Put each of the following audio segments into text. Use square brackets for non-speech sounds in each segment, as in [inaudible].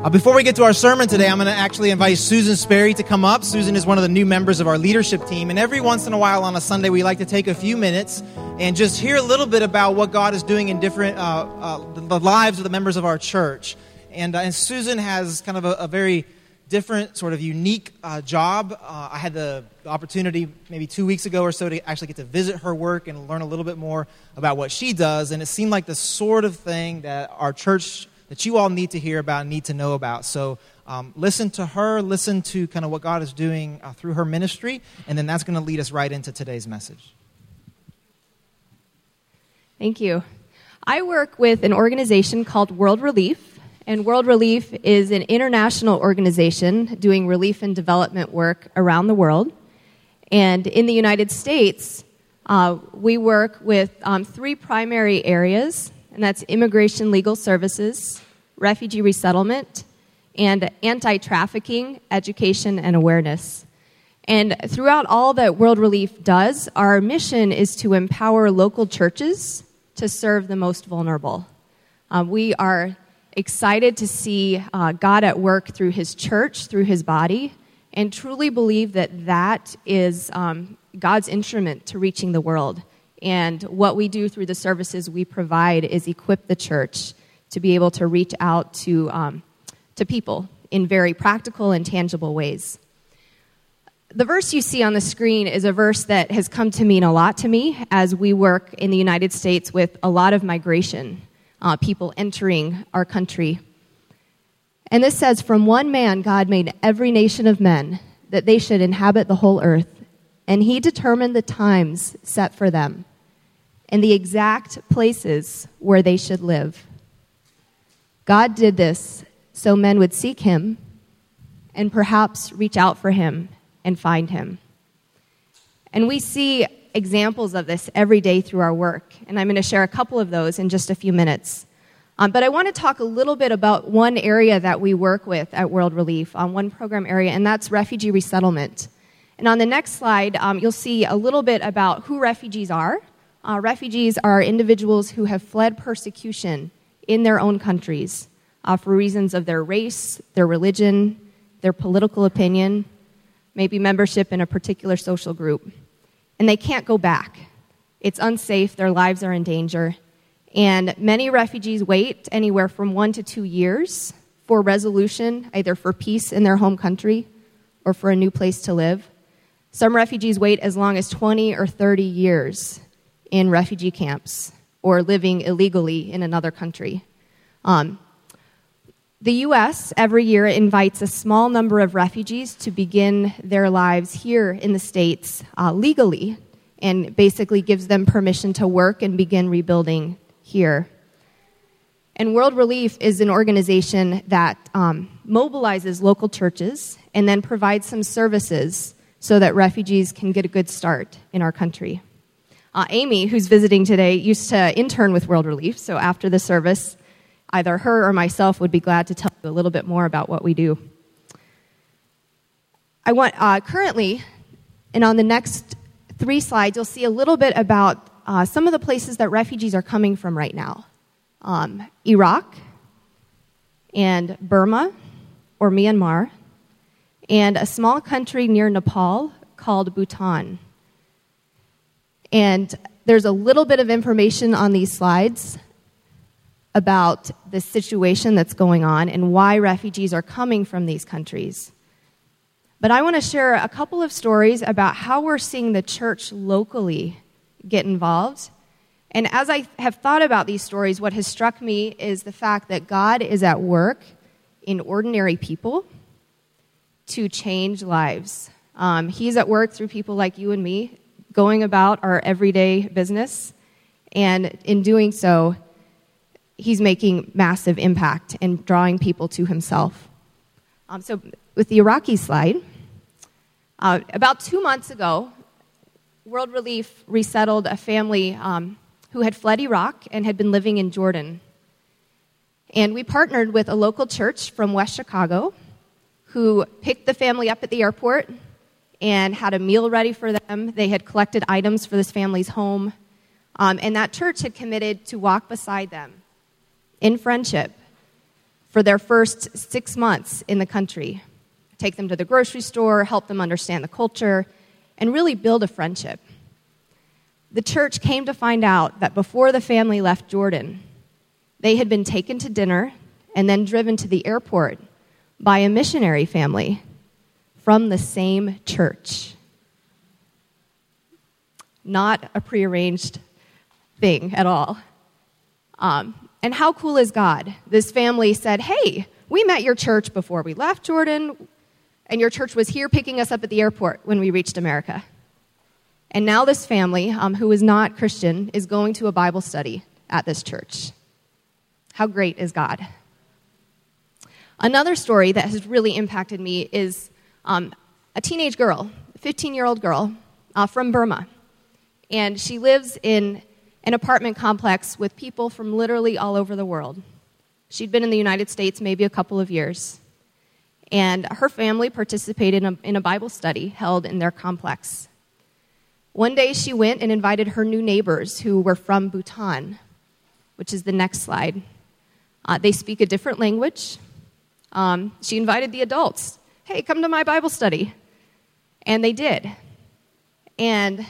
Uh, before we get to our sermon today, I'm going to actually invite Susan Sperry to come up. Susan is one of the new members of our leadership team. And every once in a while on a Sunday, we like to take a few minutes and just hear a little bit about what God is doing in different uh, uh, the lives of the members of our church. And, uh, and Susan has kind of a, a very different, sort of unique uh, job. Uh, I had the opportunity maybe two weeks ago or so to actually get to visit her work and learn a little bit more about what she does. And it seemed like the sort of thing that our church that you all need to hear about, and need to know about. So um, listen to her, listen to kind of what God is doing uh, through her ministry, and then that's going to lead us right into today's message. Thank you. I work with an organization called World Relief, and World Relief is an international organization doing relief and development work around the world. And in the United States, uh, we work with um, three primary areas and that's immigration legal services, refugee resettlement, and anti trafficking, education, and awareness. And throughout all that World Relief does, our mission is to empower local churches to serve the most vulnerable. Um, we are excited to see uh, God at work through His church, through His body, and truly believe that that is um, God's instrument to reaching the world. And what we do through the services we provide is equip the church to be able to reach out to, um, to people in very practical and tangible ways. The verse you see on the screen is a verse that has come to mean a lot to me as we work in the United States with a lot of migration, uh, people entering our country. And this says, From one man God made every nation of men, that they should inhabit the whole earth, and he determined the times set for them and the exact places where they should live. God did this so men would seek him and perhaps reach out for him and find him. And we see examples of this every day through our work, and I'm going to share a couple of those in just a few minutes. Um, but I want to talk a little bit about one area that we work with at World Relief, on um, one program area, and that's refugee resettlement. And on the next slide, um, you'll see a little bit about who refugees are uh, refugees are individuals who have fled persecution in their own countries uh, for reasons of their race, their religion, their political opinion, maybe membership in a particular social group. And they can't go back. It's unsafe, their lives are in danger. And many refugees wait anywhere from one to two years for resolution, either for peace in their home country or for a new place to live. Some refugees wait as long as 20 or 30 years in refugee camps or living illegally in another country. Um, the U.S. every year invites a small number of refugees to begin their lives here in the States uh, legally and basically gives them permission to work and begin rebuilding here. And World Relief is an organization that um, mobilizes local churches and then provides some services so that refugees can get a good start in our country. Uh, Amy, who's visiting today, used to intern with World Relief, so after the service, either her or myself would be glad to tell you a little bit more about what we do. I want uh, currently, and on the next three slides, you'll see a little bit about uh, some of the places that refugees are coming from right now um, Iraq and Burma or Myanmar, and a small country near Nepal called Bhutan. And there's a little bit of information on these slides about the situation that's going on and why refugees are coming from these countries. But I want to share a couple of stories about how we're seeing the church locally get involved. And as I have thought about these stories, what has struck me is the fact that God is at work in ordinary people to change lives. Um, he's at work through people like you and me going about our everyday business. And in doing so, he's making massive impact and drawing people to himself. Um, so, with the Iraqi slide, uh, about two months ago, World Relief resettled a family um, who had fled Iraq and had been living in Jordan. And we partnered with a local church from West Chicago who picked the family up at the airport and had a meal ready for them. They had collected items for this family's home. Um, and that church had committed to walk beside them in friendship for their first six months in the country. Take them to the grocery store, help them understand the culture, and really build a friendship. The church came to find out that before the family left Jordan, they had been taken to dinner and then driven to the airport by a missionary family from the same church. Not a prearranged thing at all. Um, and how cool is God? This family said, Hey, we met your church before we left Jordan, and your church was here picking us up at the airport when we reached America. And now, this family, um, who is not Christian, is going to a Bible study at this church. How great is God? Another story that has really impacted me is um, a teenage girl, a 15 year old girl uh, from Burma. And she lives in an apartment complex with people from literally all over the world. She'd been in the United States maybe a couple of years. And her family participated in a, in a Bible study held in their complex. One day she went and invited her new neighbors who were from Bhutan, which is the next slide. Uh, they speak a different language. Um, she invited the adults hey, come to my Bible study. And they did. And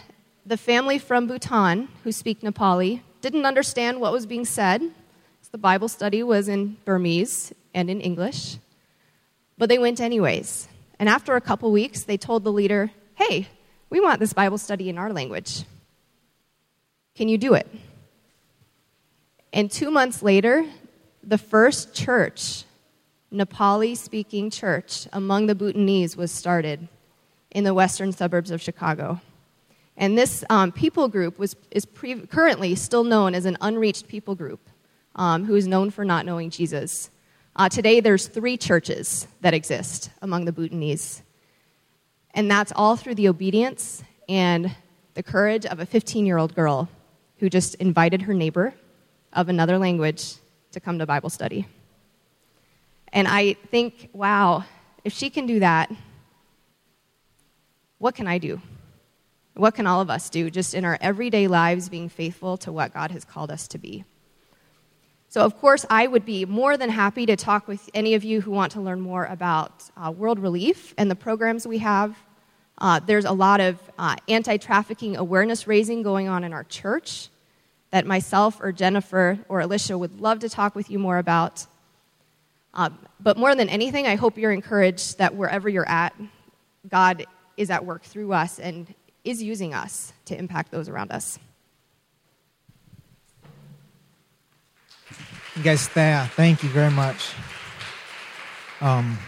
the family from Bhutan, who speak Nepali, didn't understand what was being said. The Bible study was in Burmese and in English. But they went anyways. And after a couple weeks, they told the leader, hey, we want this Bible study in our language. Can you do it? And two months later, the first church, Nepali speaking church among the Bhutanese, was started in the western suburbs of Chicago. And this um, people group was, is pre- currently still known as an unreached people group um, who is known for not knowing Jesus. Uh, today, there's three churches that exist among the Bhutanese. And that's all through the obedience and the courage of a 15 year old girl who just invited her neighbor of another language to come to Bible study. And I think, wow, if she can do that, what can I do? What can all of us do just in our everyday lives being faithful to what God has called us to be? So, of course, I would be more than happy to talk with any of you who want to learn more about uh, World Relief and the programs we have. Uh, there's a lot of uh, anti trafficking awareness raising going on in our church that myself or Jennifer or Alicia would love to talk with you more about. Uh, but more than anything, I hope you're encouraged that wherever you're at, God is at work through us and is using us to impact those around us. You guys, yeah, thank you very much. Um,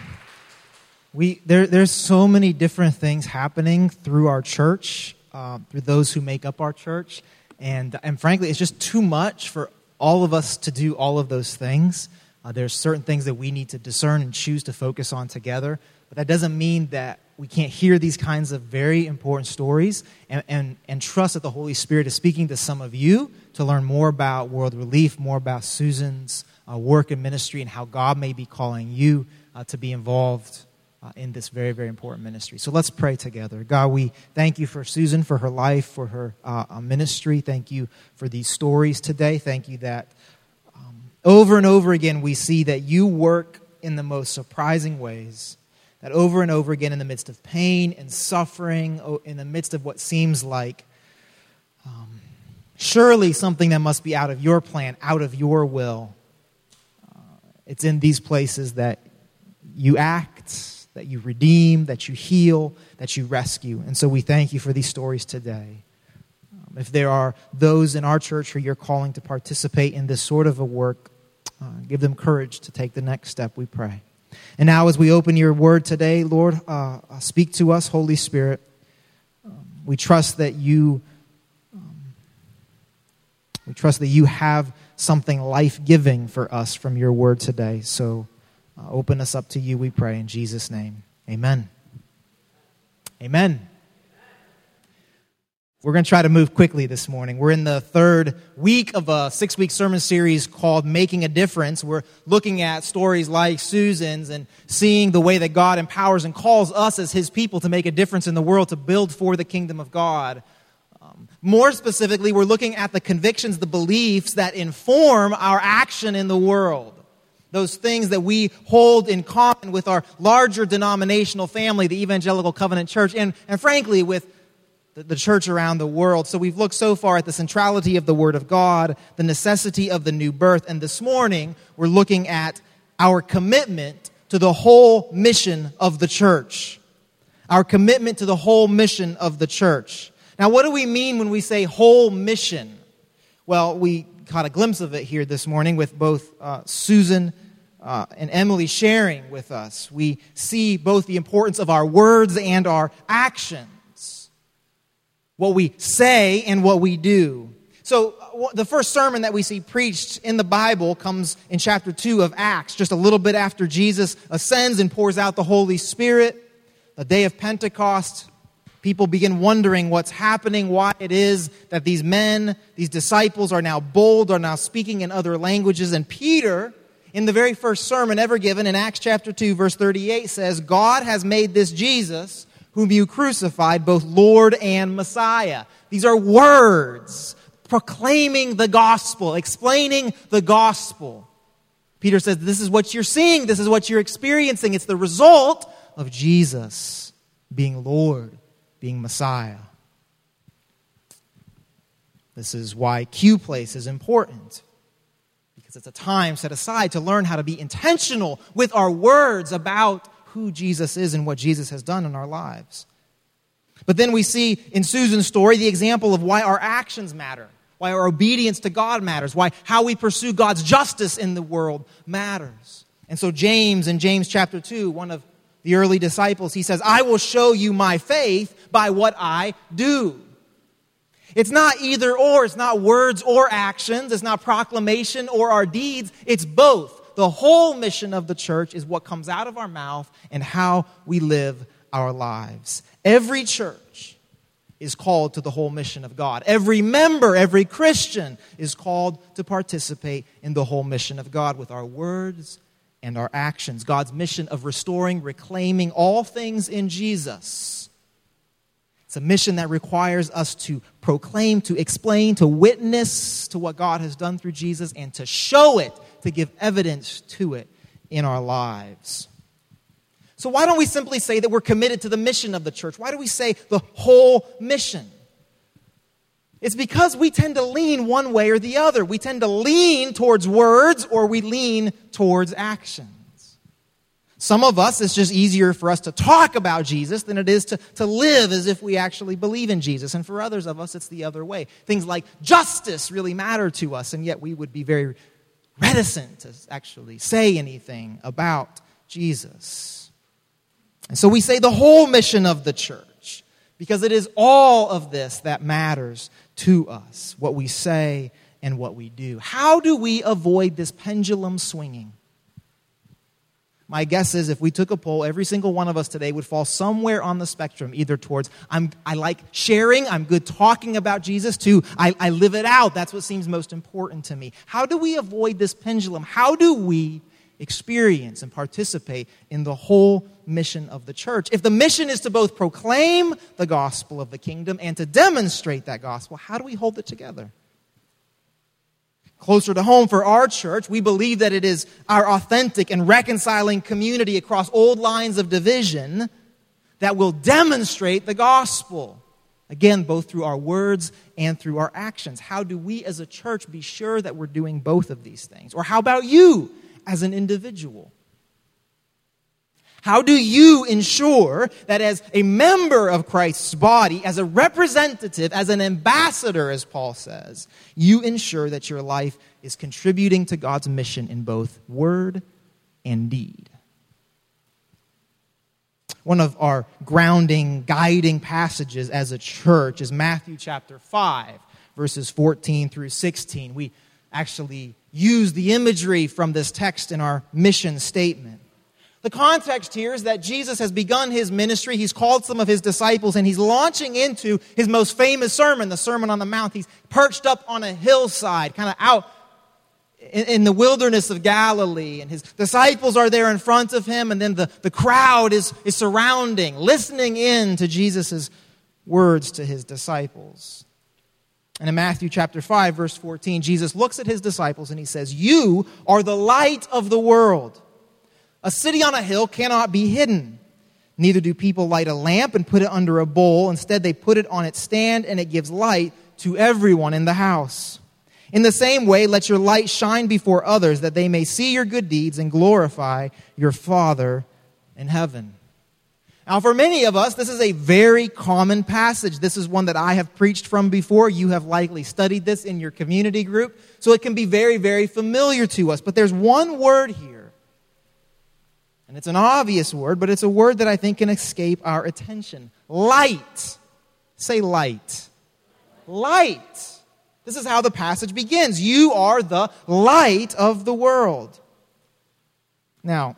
we there, there's so many different things happening through our church, uh, through those who make up our church, and and frankly, it's just too much for all of us to do all of those things. Uh, there's certain things that we need to discern and choose to focus on together, but that doesn't mean that we can't hear these kinds of very important stories and, and, and trust that the Holy Spirit is speaking to some of you to learn more about World Relief, more about Susan's uh, work and ministry, and how God may be calling you uh, to be involved uh, in this very, very important ministry. So let's pray together. God, we thank you for Susan, for her life, for her uh, uh, ministry. Thank you for these stories today. Thank you that over and over again we see that you work in the most surprising ways that over and over again, in the midst of pain and suffering, in the midst of what seems like um, surely something that must be out of your plan, out of your will, uh, it's in these places that you act, that you redeem, that you heal, that you rescue. And so we thank you for these stories today. Um, if there are those in our church who you're calling to participate in this sort of a work, uh, give them courage to take the next step, we pray. And now, as we open your word today, Lord, uh, uh, speak to us, Holy Spirit. Um, we trust that you. Um, we trust that you have something life giving for us from your word today. So uh, open us up to you, we pray, in Jesus' name. Amen. Amen. We're going to try to move quickly this morning. We're in the third week of a six week sermon series called Making a Difference. We're looking at stories like Susan's and seeing the way that God empowers and calls us as His people to make a difference in the world, to build for the kingdom of God. Um, more specifically, we're looking at the convictions, the beliefs that inform our action in the world. those things that we hold in common with our larger denominational family, the Evangelical Covenant Church, and, and frankly, with the, church around the world. So we've looked so far at the centrality of the Word of God, the necessity of the new birth, and this morning we're looking at our commitment to the whole mission of the church. Our commitment to the whole mission of the church. Now, what do we mean when we say whole mission? Well, we caught a glimpse of it here this morning with both uh, Susan uh, and Emily sharing with us. We see both the importance of our words and our actions, what we say and what we do. So, the first sermon that we see preached in the Bible comes in chapter 2 of Acts, just a little bit after Jesus ascends and pours out the Holy Spirit. The day of Pentecost, people begin wondering what's happening, why it is that these men, these disciples, are now bold, are now speaking in other languages. And Peter, in the very first sermon ever given in Acts chapter 2, verse 38, says, God has made this Jesus, whom you crucified, both Lord and Messiah. These are words proclaiming the gospel, explaining the gospel. Peter says, This is what you're seeing, this is what you're experiencing. It's the result of Jesus being Lord, being Messiah. This is why Q Place is important because it's a time set aside to learn how to be intentional with our words about who Jesus is and what Jesus has done in our lives. But then we see in Susan's story the example of why our actions matter, why our obedience to God matters, why how we pursue God's justice in the world matters. And so, James, in James chapter 2, one of the early disciples, he says, I will show you my faith by what I do. It's not either or, it's not words or actions, it's not proclamation or our deeds, it's both. The whole mission of the church is what comes out of our mouth and how we live our lives. Every church is called to the whole mission of God. Every member, every Christian is called to participate in the whole mission of God with our words and our actions. God's mission of restoring, reclaiming all things in Jesus it's a mission that requires us to proclaim, to explain, to witness to what God has done through Jesus, and to show it, to give evidence to it in our lives. So, why don't we simply say that we're committed to the mission of the church? Why do we say the whole mission? It's because we tend to lean one way or the other. We tend to lean towards words or we lean towards actions. Some of us, it's just easier for us to talk about Jesus than it is to, to live as if we actually believe in Jesus. And for others of us, it's the other way. Things like justice really matter to us, and yet we would be very reticent to actually say anything about Jesus. And so we say the whole mission of the church, because it is all of this that matters to us what we say and what we do. How do we avoid this pendulum swinging? My guess is if we took a poll, every single one of us today would fall somewhere on the spectrum, either towards I'm, I like sharing, I'm good talking about Jesus, to I, I live it out. That's what seems most important to me. How do we avoid this pendulum? How do we experience and participate in the whole mission of the church? If the mission is to both proclaim the gospel of the kingdom and to demonstrate that gospel, how do we hold it together? Closer to home for our church, we believe that it is our authentic and reconciling community across old lines of division that will demonstrate the gospel. Again, both through our words and through our actions. How do we as a church be sure that we're doing both of these things? Or how about you as an individual? How do you ensure that as a member of Christ's body, as a representative, as an ambassador, as Paul says, you ensure that your life is contributing to God's mission in both word and deed? One of our grounding, guiding passages as a church is Matthew chapter 5, verses 14 through 16. We actually use the imagery from this text in our mission statement. The context here is that Jesus has begun his ministry. He's called some of his disciples and he's launching into his most famous sermon, the Sermon on the Mount. He's perched up on a hillside, kind of out in, in, the wilderness of Galilee. And his disciples are there in front of him, and then the, the crowd is, is surrounding, listening in to Jesus' words to his disciples. And in Matthew chapter 5, verse 14, Jesus looks at his disciples and he says, You are the light of the world. A city on a hill cannot be hidden. Neither do people light a lamp and put it under a bowl. Instead, they put it on its stand and it gives light to everyone in the house. In the same way, let your light shine before others that they may see your good deeds and glorify your Father in heaven. Now, for many of us, this is a very common passage. This is one that I have preached from before. You have likely studied this in your community group, so it can be very, very familiar to us. But there's one word here, and it's an obvious word, but it's a word that I think can escape our attention light. Say light. Light. This is how the passage begins. You are the light of the world. Now,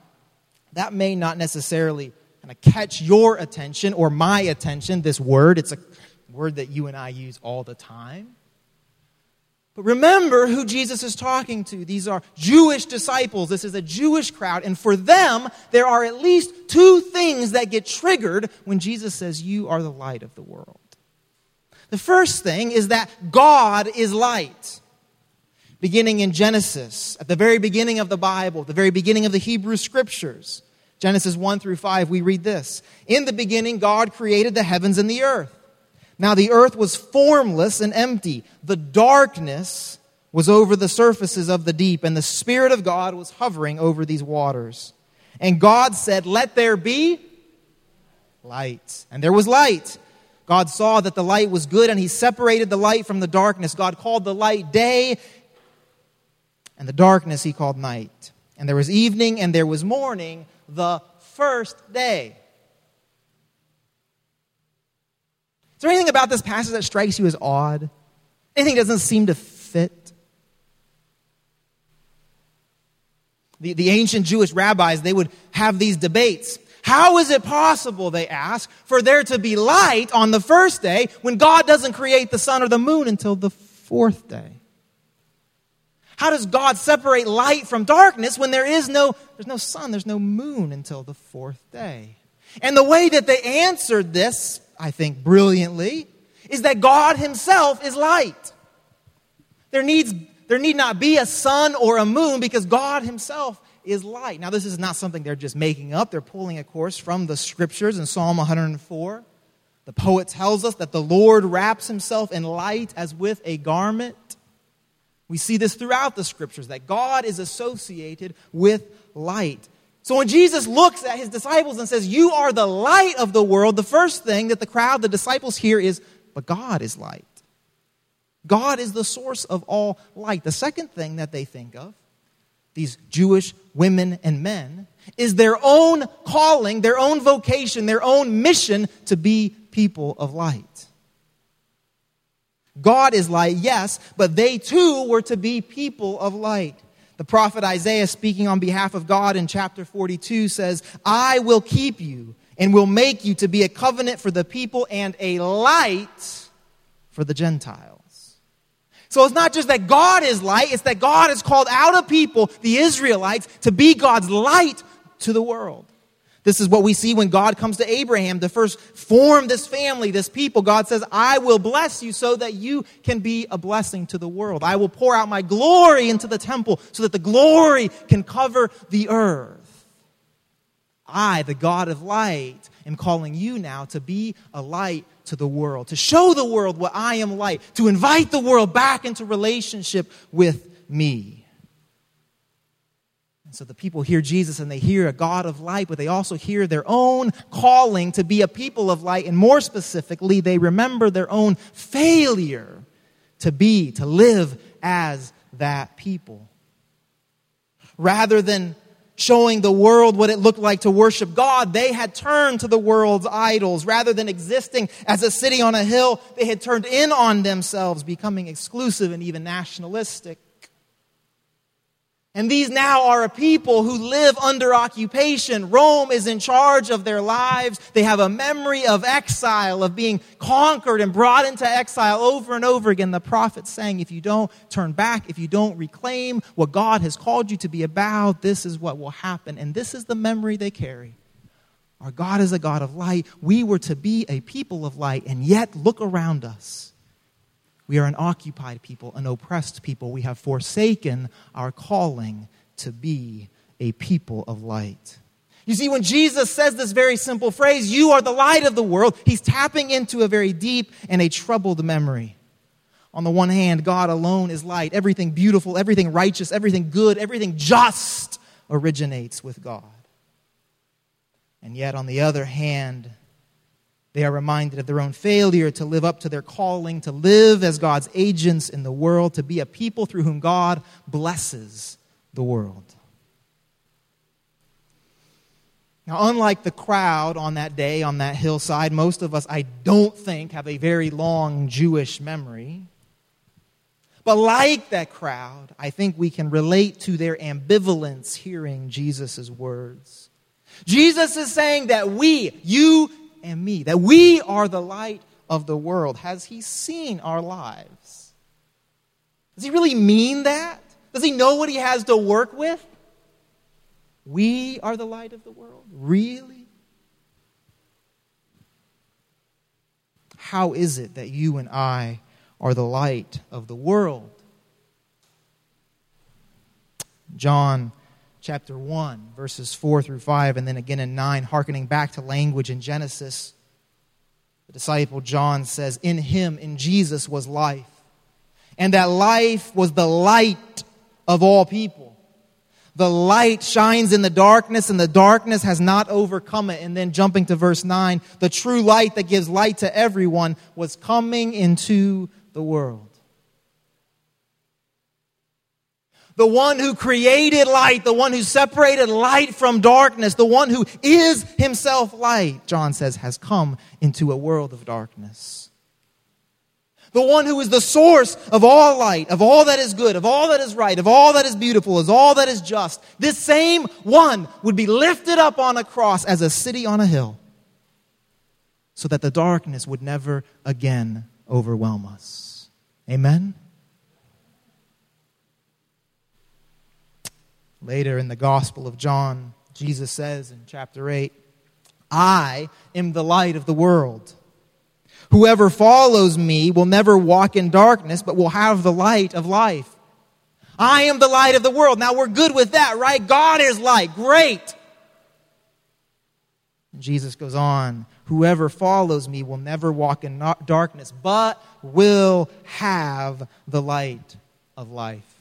that may not necessarily kind of catch your attention or my attention, this word. It's a word that you and I use all the time. But remember who Jesus is talking to. These are Jewish disciples. This is a Jewish crowd. And for them, there are at least two things that get triggered when Jesus says, You are the light of the world. The first thing is that God is light. Beginning in Genesis, at the very beginning of the Bible, the very beginning of the Hebrew Scriptures, Genesis 1 through 5, we read this In the beginning, God created the heavens and the earth. Now the earth was formless and empty. The darkness was over the surfaces of the deep, and the Spirit of God was hovering over these waters. And God said, Let there be light. And there was light. God saw that the light was good, and He separated the light from the darkness. God called the light day, and the darkness He called night. And there was evening, and there was morning, the first day. Is there anything about this passage that strikes you as odd? Anything doesn't seem to fit? The, the ancient Jewish rabbis, they would have these debates. How is it possible, they ask, for there to be light on the first day when God doesn't create the sun or the moon until the fourth day? How does God separate light from darkness when there is no there's no sun, there's no moon until the fourth day? And the way that they answered this, I think brilliantly, is that God himself is light. There needs there need not be a sun or a moon because God himself is light. Now this is not something they're just making up. They're pulling a course from the scriptures in Psalm 104. The poet tells us that the Lord wraps himself in light as with a garment. We see this throughout the scriptures that God is associated with light. So when Jesus looks at his disciples and says, You are the light of the world, the first thing that the crowd, the disciples hear is, But God is light. God is the source of all light. The second thing that they think of, these Jewish women and men, is their own calling, their own vocation, their own mission to be people of light. God is light, yes, but they too were to be people of light. The prophet Isaiah, speaking on behalf of God in chapter 42, says, I will keep you and will make you to be a covenant for the people and a light for the Gentiles. So it's not just that God is light, it's that God has called out a people, the Israelites, to be God's light to the world. This is what we see when God comes to Abraham to first form this family, this people. God says, I will bless you so that you can be a blessing to the world. I will pour out my glory into the temple so that the glory can cover the earth. I, the God of light, am calling you now to be a light to the world, to show the world what I am like, to invite the world back into relationship with me. So the people hear Jesus and they hear a God of light, but they also hear their own calling to be a people of light. And more specifically, they remember their own failure to be, to live as that people. Rather than showing the world what it looked like to worship God, they had turned to the world's idols. Rather than existing as a city on a hill, they had turned in on themselves, becoming exclusive and even nationalistic. And these now are a people who live under occupation. Rome is in charge of their lives. They have a memory of exile, of being conquered and brought into exile over and over again. The prophet saying, if you don't turn back, if you don't reclaim what God has called you to be about, this is what will happen. And this is the memory they carry. Our God is a God of light. We were to be a people of light, and yet look around us. We are an occupied people, an oppressed people. We have forsaken our calling to be a people of light. You see, when Jesus says this very simple phrase, you are the light of the world, he's tapping into a very deep and a troubled memory. On the one hand, God alone is light. Everything beautiful, everything righteous, everything good, everything just originates with God. And yet, on the other hand, they are reminded of their own failure to live up to their calling, to live as God's agents in the world, to be a people through whom God blesses the world. Now, unlike the crowd on that day on that hillside, most of us, I don't think, have a very long Jewish memory. But like that crowd, I think we can relate to their ambivalence hearing Jesus' words. Jesus is saying that we, you and me, that we are the light of the world. Has he seen our lives? Does he really mean that? Does he know what he has to work with? We are the light of the world? Really? How is it that you and I are the light of the world? John chapter 1, verses 4 through 5, and then again in 9, hearkening back to language in Genesis. The disciple John says, In him, in Jesus, was life, and that life was the light of all people. The light shines in the darkness, and the darkness has not overcome it. And then jumping to verse 9, the true light that gives light to everyone was coming into the world. The one who created light, the one who separated light from darkness, the one who is himself light, John says, has come into a world of darkness the one who is the source of all light, of all that is good, of all that is right, of all that is beautiful, of all that is just, this same one would be lifted up on a cross as a city on a hill so that the darkness would never again overwhelm us. Amen? Later in the Gospel of John, Jesus says in chapter 8, I am the light of the world. Whoever follows me will never walk in darkness, but will have the light of life. I am the light of the world. Now we're good with that, right? God is light. Great. Jesus goes on, whoever follows me will never walk in darkness, but will have the light of life.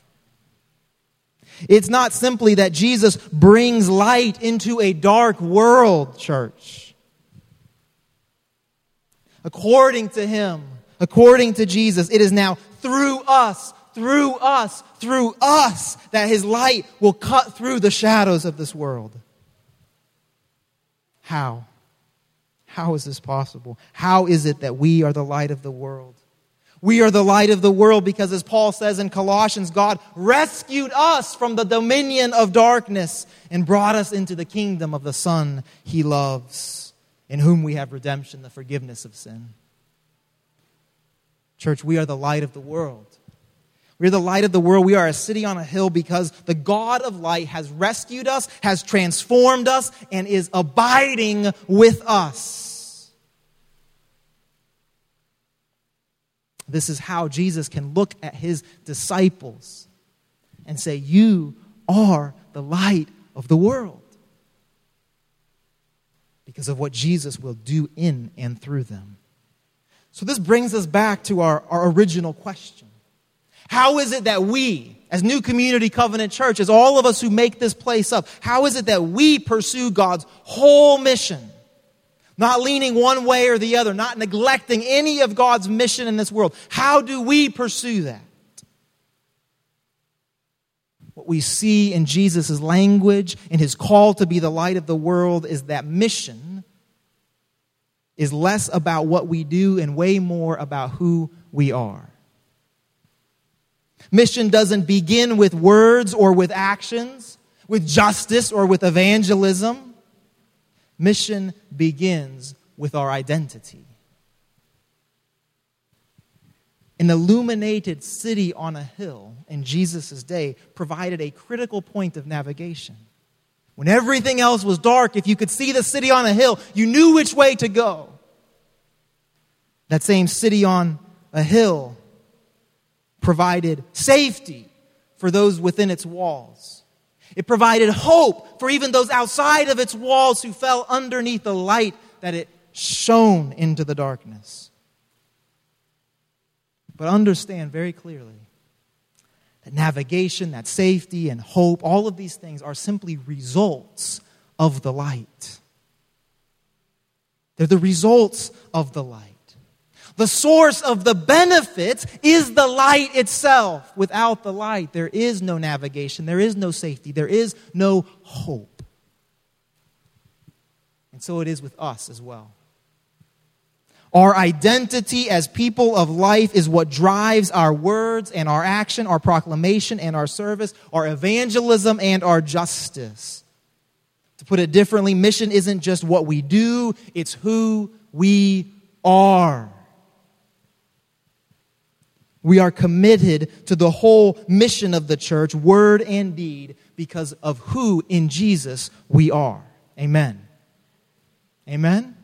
It's not simply that Jesus brings light into a dark world, church according to Him, according to Jesus. It is now through us, through us, through us that His light will cut through the shadows of this world. How? How is this possible? How is it that we are the light of the world? We are the light of the world because, as Paul says in Colossians, God rescued us from the dominion of darkness and brought us into the kingdom of the Son he loves in whom we have redemption, the forgiveness of sin. Church, we are the light of the world. We're the light of the world. We are a city on a hill because the God of light has rescued us, has transformed us, and is abiding with us. This is how Jesus can look at his disciples and say, You are the light of the world because of what Jesus will do in and through them. So, this brings us back to our, our original question How is it that we, as New Community Covenant Church, as all of us who make this place up, how is it that we pursue God's whole mission? Not leaning one way or the other, not neglecting any of God's mission in this world. How do we pursue that? What we see in Jesus' language, in his call to be the light of the world, is that mission is less about what we do and way more about who we are. Mission doesn't begin with words or with actions, with justice or with evangelism. Mission begins with our identity. An illuminated city on a hill in Jesus' day provided a critical point of navigation. When everything else was dark, if you could see the city on a hill, you knew which way to go. That same city on a hill provided safety for those within its walls. It provided hope for even those outside of its walls who fell underneath the light that it shone into the darkness. But understand very clearly that navigation, that safety, and hope, all of these things are simply results of the light. They're the results of the light. The source of the benefits is the light itself. Without the light, there is no navigation, there is no safety, there is no hope. And so it is with us as well. Our identity as people of life is what drives our words and our action, our proclamation and our service, our evangelism and our justice. To put it differently, mission isn't just what we do, it's who we are. We are committed to the whole mission of the church, word and deed, because of who in Jesus we are. Amen. Amen.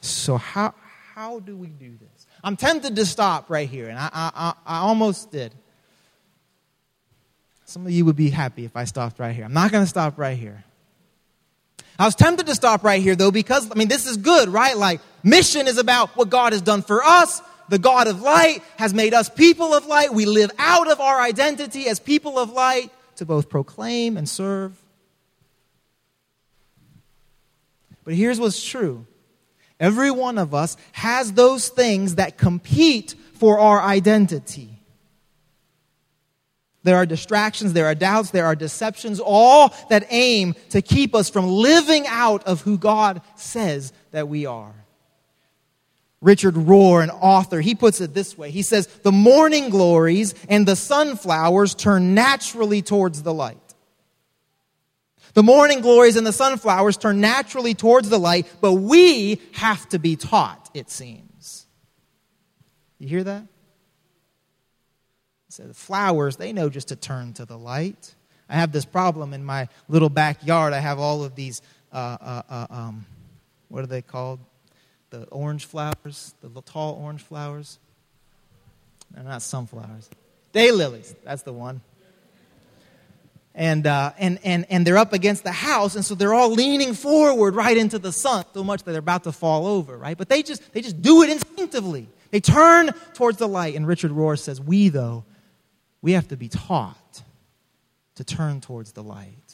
So, how, how do we do this? I'm tempted to stop right here, and I, I, I almost did. Some of you would be happy if I stopped right here. I'm not going to stop right here. I was tempted to stop right here, though, because, I mean, this is good, right? Like, mission is about what God has done for us. The God of light has made us people of light. We live out of our identity as people of light to both proclaim and serve. But here's what's true Every one of us has those things that compete for our identity. There are distractions, there are doubts, there are deceptions, all that aim to keep us from living out of who God says that we are. Richard Rohr, an author, he puts it this way. He says, The morning glories and the sunflowers turn naturally towards the light. The morning glories and the sunflowers turn naturally towards the light, but we have to be taught, it seems. You hear that? So the flowers, they know just to turn to the light. I have this problem in my little backyard. I have all of these, uh, uh, uh, um, what are they called? The orange flowers, the tall orange flowers. They're not sunflowers. Daylilies, that's the one and, uh, and, and, and they're up against the house, and so they're all leaning forward right into the sun so much that they're about to fall over, right? But they just, they just do it instinctively. They turn towards the light. And Richard Rohr says, We, though, we have to be taught to turn towards the light.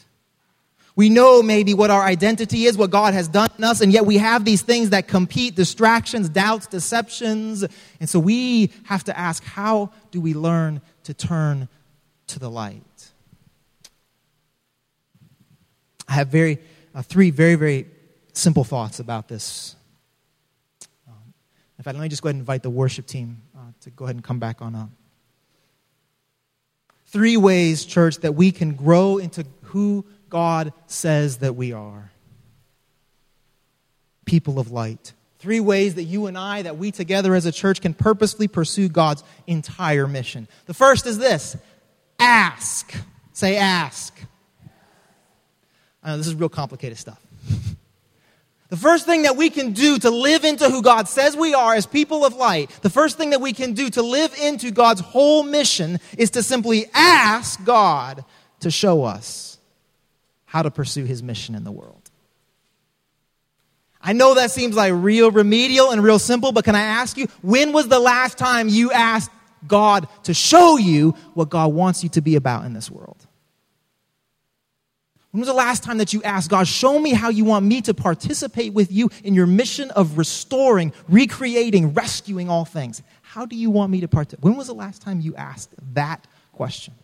We know maybe what our identity is, what God has done in us, and yet we have these things that compete distractions, doubts, deceptions. And so we have to ask, how do we learn to turn to the light? I have very, uh, three very, very simple thoughts about this. Um, in fact, let me just go ahead and invite the worship team uh, to go ahead and come back on up. Three ways, church, that we can grow into who God says that we are people of light. Three ways that you and I, that we together as a church can purposefully pursue God's entire mission. The first is this ask. Say, ask. I know this is real complicated stuff. [laughs] The first thing that we can do to live into who God says we are as people of light, the first thing that we can do to live into God's whole mission is to simply ask God to show us how to pursue his mission in the world. I know that seems like real remedial and real simple, but can I ask you, when was the last time you asked God to show you what God wants you to be about in this world? When was the last time that you asked God, show me how you want me to participate with you in your mission of restoring, recreating, rescuing all things? How do you want me to participate? When was the last time you asked that question?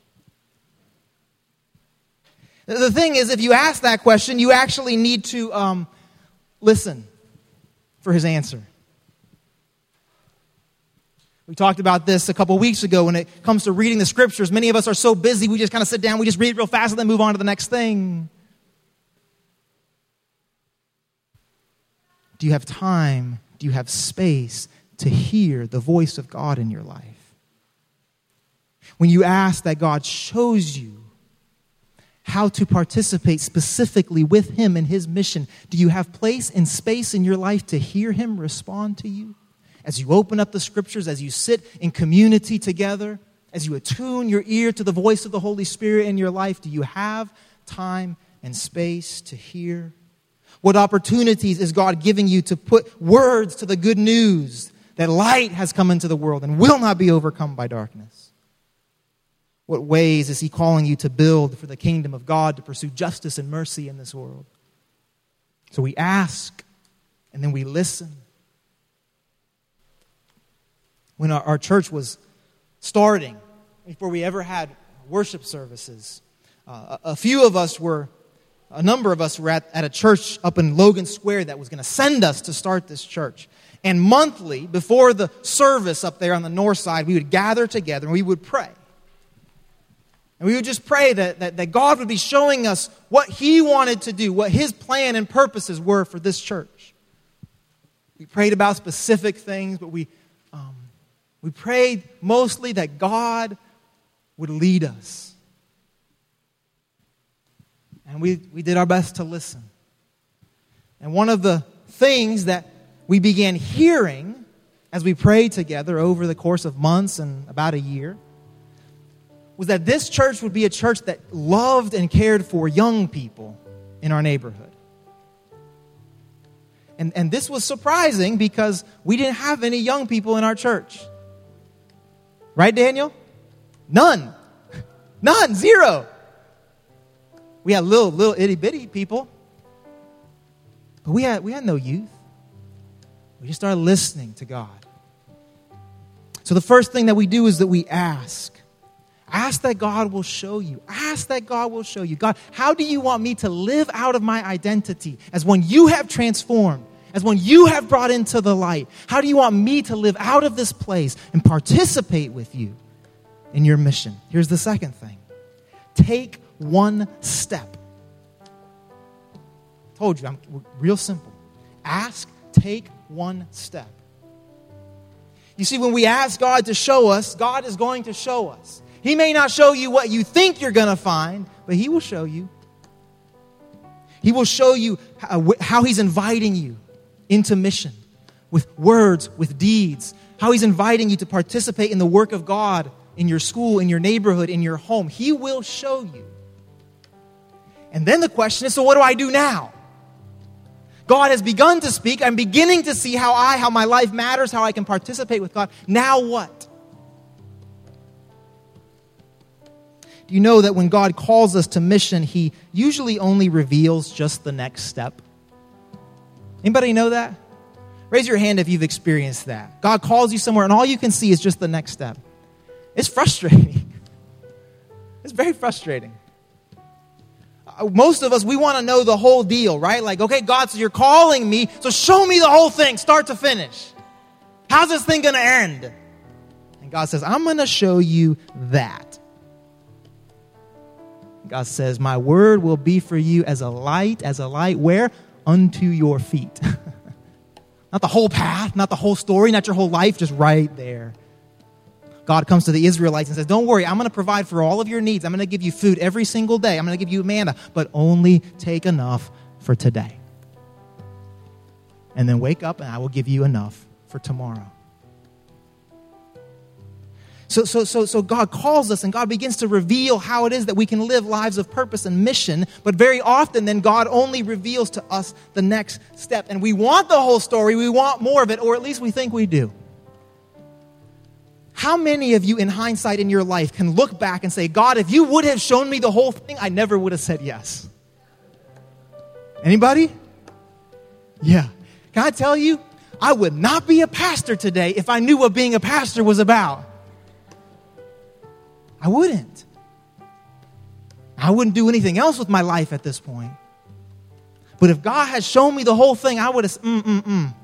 The thing is, if you ask that question, you actually need to um, listen for his answer. We talked about this a couple weeks ago when it comes to reading the scriptures. Many of us are so busy, we just kind of sit down, we just read real fast, and then move on to the next thing. Do you have time? Do you have space to hear the voice of God in your life? When you ask that God shows you how to participate specifically with Him in His mission, do you have place and space in your life to hear Him respond to you? as you open up the scriptures, as you sit in community together, as you attune your ear to the voice of the Holy Spirit in your life, do you have time and space to hear? What opportunities is God giving you to put words to the good news that light has come into the world and will not be overcome by darkness? What ways is He calling you to build for the kingdom of God, to pursue justice and mercy in this world? So we ask and then we listen. When our, our church was starting, before we ever had worship services, uh, a, a few of us were a number of us were at, at a church up in Logan Square that was going to send us to start this church. And monthly, before the service up there on the north side, we would gather together and we would pray. And we would just pray that, that, that God would be showing us what He wanted to do, what His plan and purposes were for this church. We prayed about specific things, but we, um, we prayed mostly that God would lead us and we, we did our best to listen. And one of the things that we began hearing as we prayed together over the course of months and about a year was that this church would be a church that loved and cared for young people in our neighborhood. And, and this was surprising because we didn't have any young people in our church. Right, Daniel? None. [laughs] None. Zero. We had little, little itty bitty people, but we had, we had no youth. We just started listening to God. So the first thing that we do is that we ask. Ask that God will show you. Ask that God will show you. God, how do you want me to live out of my identity as one you have transformed, as one you have brought into the light? How do you want me to live out of this place and participate with you in your mission? Here's the second thing take one step. I Told you, I'm real simple. Ask, take one step. You see, when we ask God to show us, God is going to show us. He may not show you what you think you're going to find, but He will show you. He will show you how He's inviting you into mission with words, with deeds, how He's inviting you to participate in the work of God in your school, in your neighborhood, in your home. He will show you. And then the question is so what do I do now? God has begun to speak. I'm beginning to see how I, how my life matters, how I can participate with God. Now what? You know that when God calls us to mission, He usually only reveals just the next step? Anybody know that? Raise your hand if you've experienced that. God calls you somewhere, and all you can see is just the next step. It's frustrating. [laughs] It's very frustrating. Uh, most of us, we want to know the whole deal, right? Like, okay, God, so you're calling me, so show me the whole thing, start to finish. How's this thing going to end? And God says, I'm going to show you that. God says, My word will be for you as a light, as a light where? Unto your feet. [laughs] not the whole path, not the whole story, not your whole life, just right there. God comes to the Israelites and says, Don't worry, I'm going to provide for all of your needs. I'm going to give you food every single day. I'm going to give you manna, but only take enough for today. And then wake up and I will give you enough for tomorrow. So, so, so, so God calls us and God begins to reveal how it is that we can live lives of purpose and mission. But very often, then God only reveals to us the next step. And we want the whole story, we want more of it, or at least we think we do. How many of you, in hindsight in your life, can look back and say, God, if you would have shown me the whole thing, I never would have said yes? Anybody? Yeah. Can I tell you? I would not be a pastor today if I knew what being a pastor was about. I wouldn't. I wouldn't do anything else with my life at this point. But if God had shown me the whole thing, I would have, mm, mm, mm.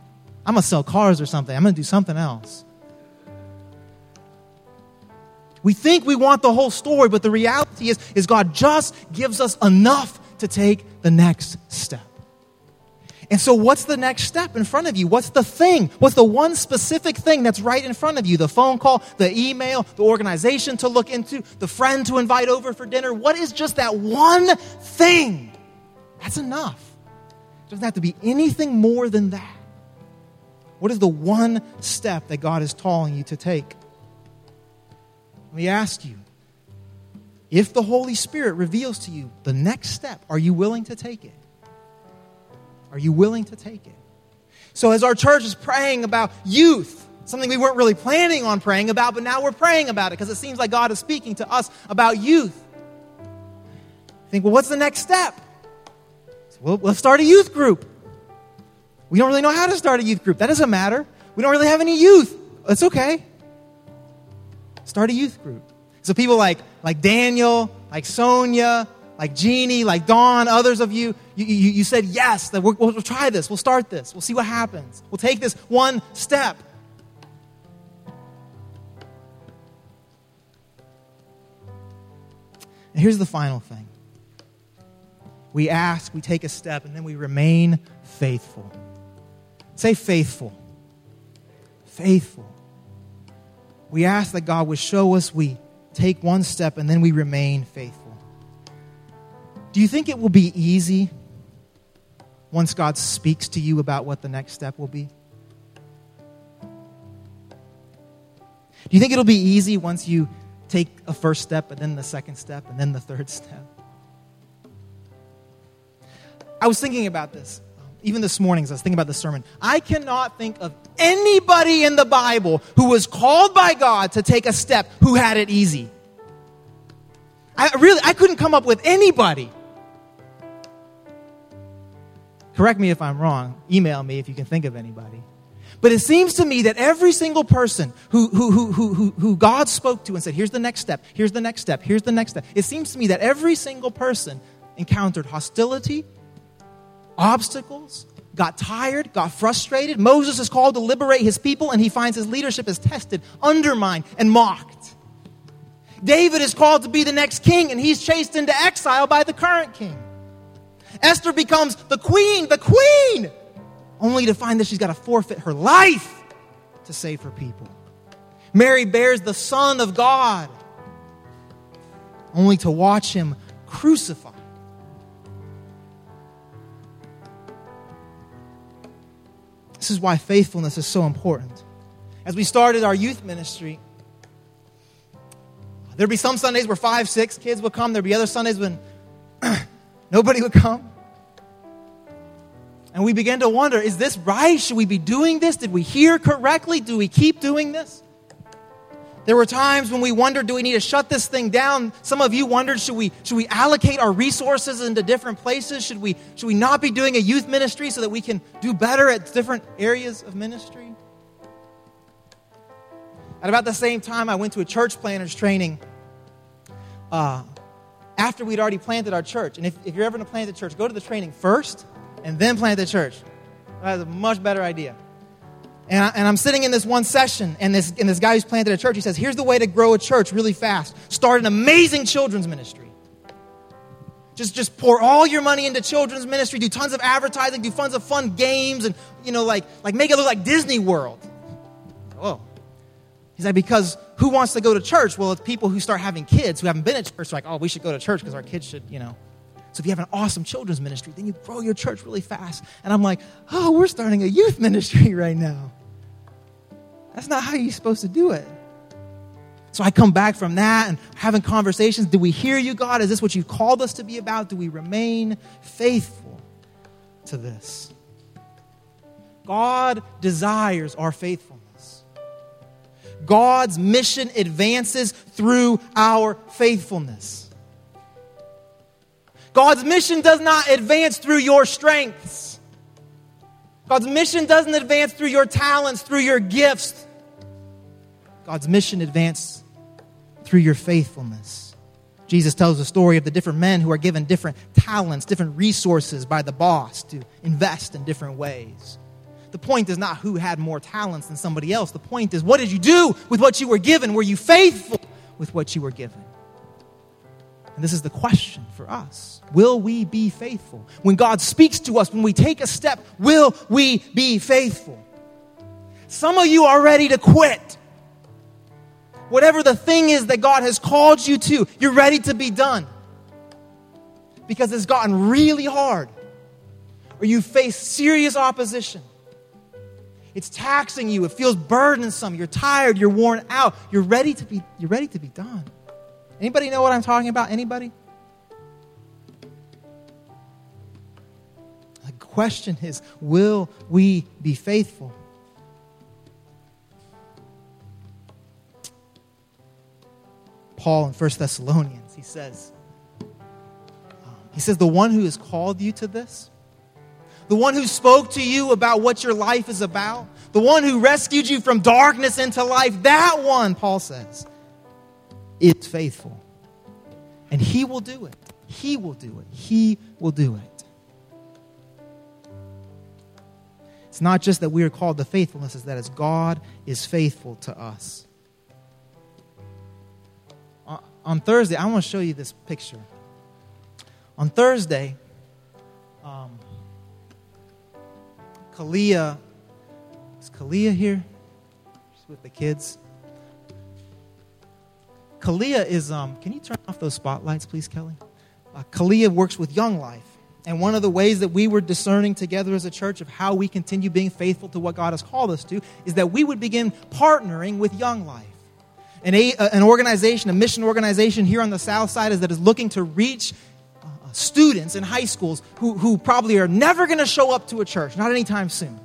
I'm going to sell cars or something. I'm going to do something else. We think we want the whole story, but the reality is, is God just gives us enough to take the next step. And so, what's the next step in front of you? What's the thing? What's the one specific thing that's right in front of you? The phone call, the email, the organization to look into, the friend to invite over for dinner? What is just that one thing? That's enough. It doesn't have to be anything more than that. What is the one step that God is calling you to take? Let me ask you if the Holy Spirit reveals to you the next step, are you willing to take it? Are you willing to take it? So, as our church is praying about youth, something we weren't really planning on praying about, but now we're praying about it because it seems like God is speaking to us about youth. Think, well, what's the next step? So, well, let's start a youth group. We don't really know how to start a youth group. That doesn't matter. We don't really have any youth. It's okay. Start a youth group. So people like, like Daniel, like Sonia, like Jeannie, like Dawn, others of you, you, you, you said yes, that we'll, we'll try this, we'll start this, we'll see what happens. We'll take this one step. And here's the final thing we ask, we take a step, and then we remain faithful. Say faithful. Faithful. We ask that God would show us we take one step and then we remain faithful. Do you think it will be easy once God speaks to you about what the next step will be? Do you think it'll be easy once you take a first step and then the second step and then the third step? I was thinking about this um, even this morning as I was thinking about the sermon. I cannot think of anybody in the Bible who was called by God to take a step who had it easy. I really I couldn't come up with anybody. Correct me if I'm wrong. Email me if you can think of anybody. But it seems to me that every single person who, who, who, who, who God spoke to and said, here's the next step, here's the next step, here's the next step, it seems to me that every single person encountered hostility, obstacles, got tired, got frustrated. Moses is called to liberate his people, and he finds his leadership is tested, undermined, and mocked. David is called to be the next king, and he's chased into exile by the current king. Esther becomes the queen, the queen, only to find that she's got to forfeit her life to save her people. Mary bears the Son of God, only to watch him crucified. This is why faithfulness is so important. As we started our youth ministry, there'd be some Sundays where five, six kids would come. There'd be other Sundays when [clears throat] nobody would come. And we began to wonder is this right? Should we be doing this? Did we hear correctly? Do we keep doing this? There were times when we wondered, do we need to shut this thing down? Some of you wondered, should we, should we allocate our resources into different places? Should we, should we not be doing a youth ministry so that we can do better at different areas of ministry? At about the same time, I went to a church planners training uh, after we'd already planted our church. And if, if you're ever going to plant a church, go to the training first and then plant the church. That's a much better idea. And, I, I'm sitting in this one session, and this, and this guy who's planted a church, he says, Here's the way to grow a church really fast start an amazing children's ministry. Just, just pour all your money into children's ministry, do tons of advertising, do tons of fun games, and, you know, like, like make it look like Disney World. Oh. He's like, because who wants to go to church? Well, it's people who start having kids who haven't been at church, like, oh, we should go to church because our kids should, you know. So if you have an awesome children's ministry, then you grow your church really fast. And I'm like, oh, we're starting a youth [laughs] ministry right now. That's not how you're supposed to do it. So I come back from that and having conversations. Do we hear you, God? Is this what you've called us to be about? Do we remain faithful to this? God desires our faithfulness. God's mission advances through our faithfulness. God's mission does not advance through your strengths. God's mission doesn't advance through your talents, through your gifts. God's mission advance through your faithfulness. Jesus tells the story of the different men who are given different talents, different resources by the boss to invest in different ways. The point is not who had more talents than somebody else. The point is, what did you do with what you were given? Were you faithful with what you were given? And this is the question for us. Will we be faithful? When God speaks to us, when we take a step, will we be faithful? Some of you are ready to quit. Whatever the thing is that God has called you to, you're ready to be done. Because it's gotten really hard, or you face serious opposition. It's taxing you, it feels burdensome, you're tired, you're worn out, you're ready to be, you're ready to be done. Anybody know what I'm talking about? Anybody? The question is will we be faithful? Paul in 1 Thessalonians, he says, um, he says, the one who has called you to this, the one who spoke to you about what your life is about, the one who rescued you from darkness into life, that one, Paul says, is faithful. And he will do it. He will do it. He will do it. It's not just that we are called to faithfulness, it's that as God is faithful to us. On Thursday, I want to show you this picture. On Thursday, um, Kalia, is Kalia here? She's with the kids. Kalia is, um, can you turn off those spotlights, please, Kelly? Uh, Kalia works with Young Life. And one of the ways that we were discerning together as a church of how we continue being faithful to what God has called us to is that we would begin partnering with Young Life. An, a, an organization, a mission organization here on the south side is that is looking to reach students in high schools who, who probably are never going to show up to a church, not anytime soon.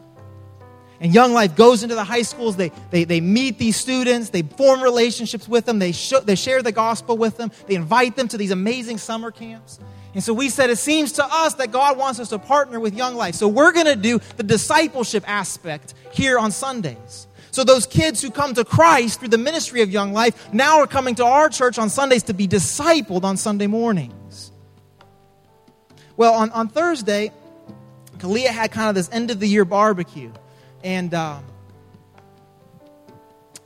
And Young Life goes into the high schools, they, they, they meet these students, they form relationships with them, they, they share the gospel with them, they invite them to these amazing summer camps. And so we said, it seems to us that God wants us to partner with Young Life. So we're going to do the discipleship aspect here on Sundays. So those kids who come to Christ through the ministry of Young Life now are coming to our church on Sundays to be discipled on Sunday morning. Well, on, on Thursday, Kalia had kind of this end of the year barbecue. And, um,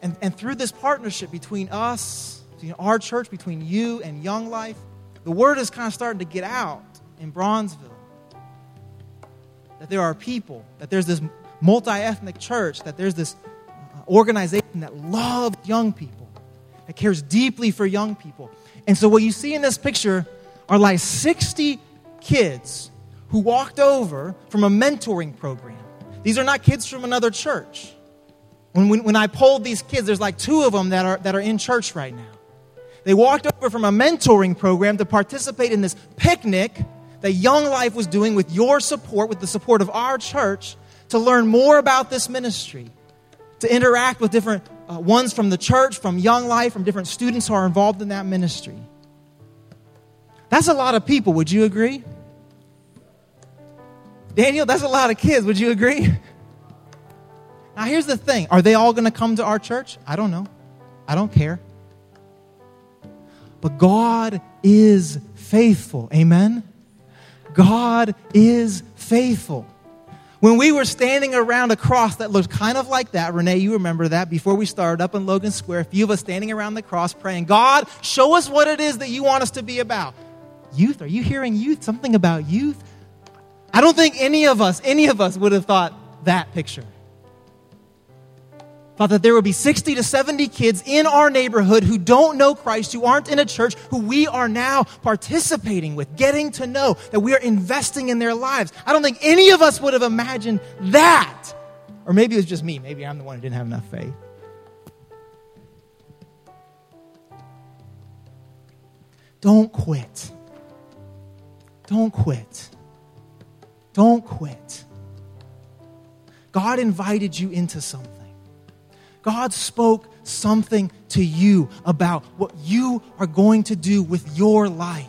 and, and through this partnership between us, between our church, between you and Young Life, the word is kind of starting to get out in Bronzeville that there are people, that there's this multi ethnic church, that there's this uh, organization that loves young people, that cares deeply for young people. And so, what you see in this picture are like 60 kids who walked over from a mentoring program. These are not kids from another church. When, when, when I polled these kids, there's like two of them that are, that are in church right now. They walked over from a mentoring program to participate in this picnic that Young Life was doing with your support, with the support of our church, to learn more about this ministry, to interact with different uh, ones from the church, from Young Life, from different students who are involved in that ministry. That's a lot of people, would you agree? Daniel, that's a lot of kids. Would you agree? Now, here's the thing are they all going to come to our church? I don't know. I don't care. But God is faithful. Amen? God is faithful. When we were standing around a cross that looked kind of like that, Renee, you remember that before we started up in Logan Square, a few of us standing around the cross praying, God, show us what it is that you want us to be about. Youth, are you hearing youth? Something about youth? I don't think any of us, any of us would have thought that picture. Thought that there would be 60 to 70 kids in our neighborhood who don't know Christ, who aren't in a church, who we are now participating with, getting to know, that we are investing in their lives. I don't think any of us would have imagined that. Or maybe it was just me. Maybe I'm the one who didn't have enough faith. Don't quit. Don't quit. Don't quit. God invited you into something. God spoke something to you about what you are going to do with your life.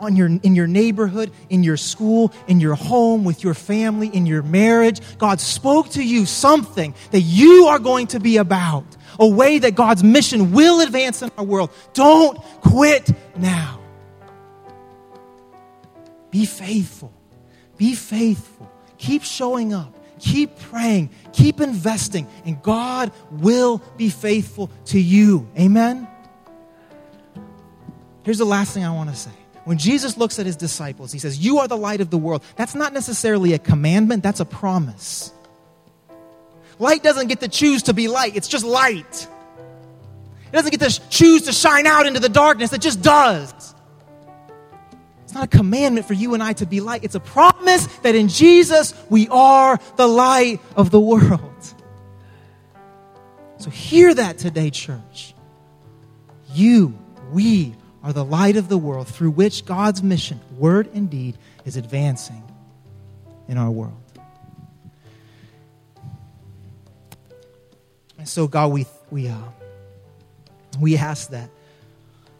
On your, in your neighborhood, in your school, in your home, with your family, in your marriage. God spoke to you something that you are going to be about, a way that God's mission will advance in our world. Don't quit now. Be faithful. Be faithful. Keep showing up. Keep praying. Keep investing. And God will be faithful to you. Amen? Here's the last thing I want to say. When Jesus looks at his disciples, he says, You are the light of the world. That's not necessarily a commandment, that's a promise. Light doesn't get to choose to be light, it's just light. It doesn't get to choose to shine out into the darkness, it just does. Not a commandment for you and I to be light. It's a promise that in Jesus we are the light of the world. So hear that today, church. You, we are the light of the world through which God's mission, word and deed, is advancing in our world. And so, God, we, we, uh, we ask that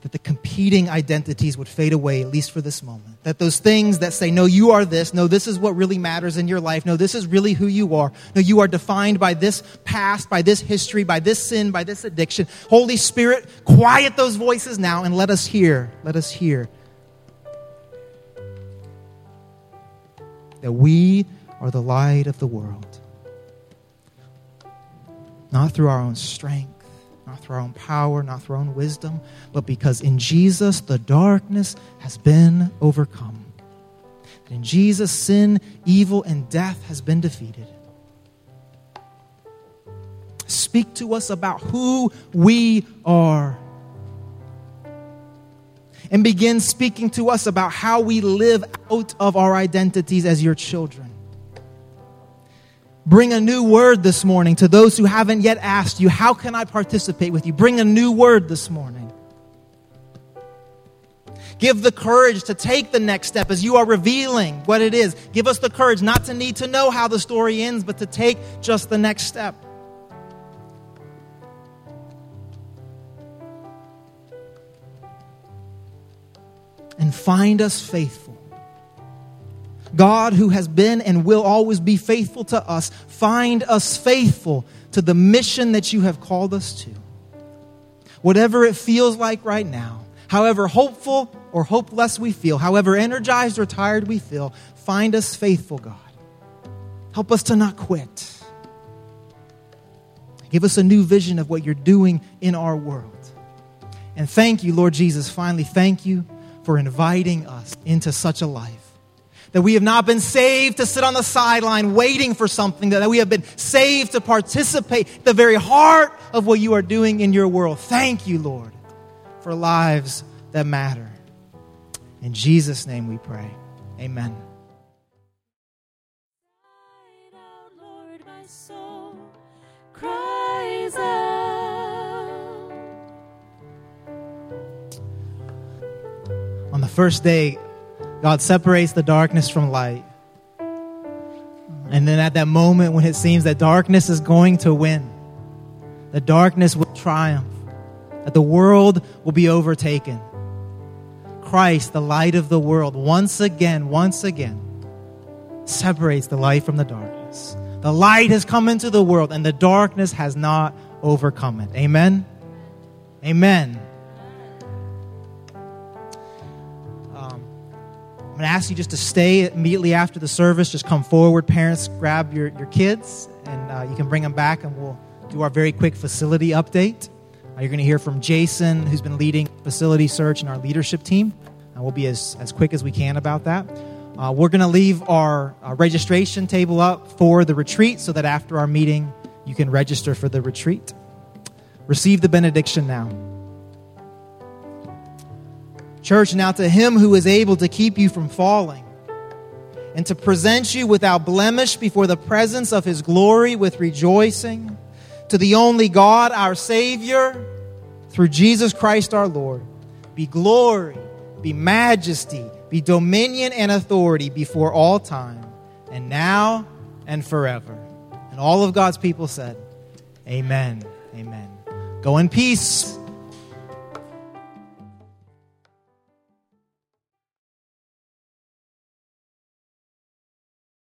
that the competing identities would fade away, at least for this moment. That those things that say, no, you are this, no, this is what really matters in your life, no, this is really who you are, no, you are defined by this past, by this history, by this sin, by this addiction. Holy Spirit, quiet those voices now and let us hear, let us hear that we are the light of the world. Not through our own strength not through our own power, not through our own wisdom, but because in Jesus the darkness has been overcome. In Jesus, sin, evil, and death has been defeated. Speak to us about who we are. And begin speaking to us about how we live out of our identities as your children. Bring a new word this morning to those who haven't yet asked you, How can I participate with you? Bring a new word this morning. Give the courage to take the next step as you are revealing what it is. Give us the courage not to need to know how the story ends, but to take just the next step. And find us faithful God, who has been and will always be faithful to us, find us faithful to the mission that you have called us to. Whatever it feels like right now, however hopeful or hopeless we feel, however energized or tired we feel, find us faithful, God. Help us to not quit. Give us a new vision of what you're doing in our world. And thank you, Lord Jesus. Finally, thank you for inviting us into such a life. That we have not been saved to sit on the sideline waiting for something, that we have been saved to participate the very heart of what you are doing in your world. Thank you, Lord, for lives that matter. In Jesus' name we pray. Amen. On the first day God separates the darkness from light. And then at that moment when it seems that darkness is going to win, the darkness will triumph, that the world will be overtaken. Christ, the light of the world, once again, once again, separates the light from the darkness. The light has come into the world, and the darkness has not overcome it. Amen? Amen. I'm going to ask you just to stay immediately after the service. Just come forward. Parents, grab your, your kids, and uh, you can bring them back, and we'll do our very quick facility update. Uh, you're going to hear from Jason, who's been leading facility search and our leadership team. And we'll be as, as quick as we can about that. Uh, we're going to leave our uh, registration table up for the retreat so that after our meeting, you can register for the retreat. Receive the benediction now. Church, now to him who is able to keep you from falling and to present you without blemish before the presence of his glory with rejoicing, to the only God, our Savior, through Jesus Christ our Lord, be glory, be majesty, be dominion and authority before all time, and now and forever. And all of God's people said, Amen. Amen. Go in peace.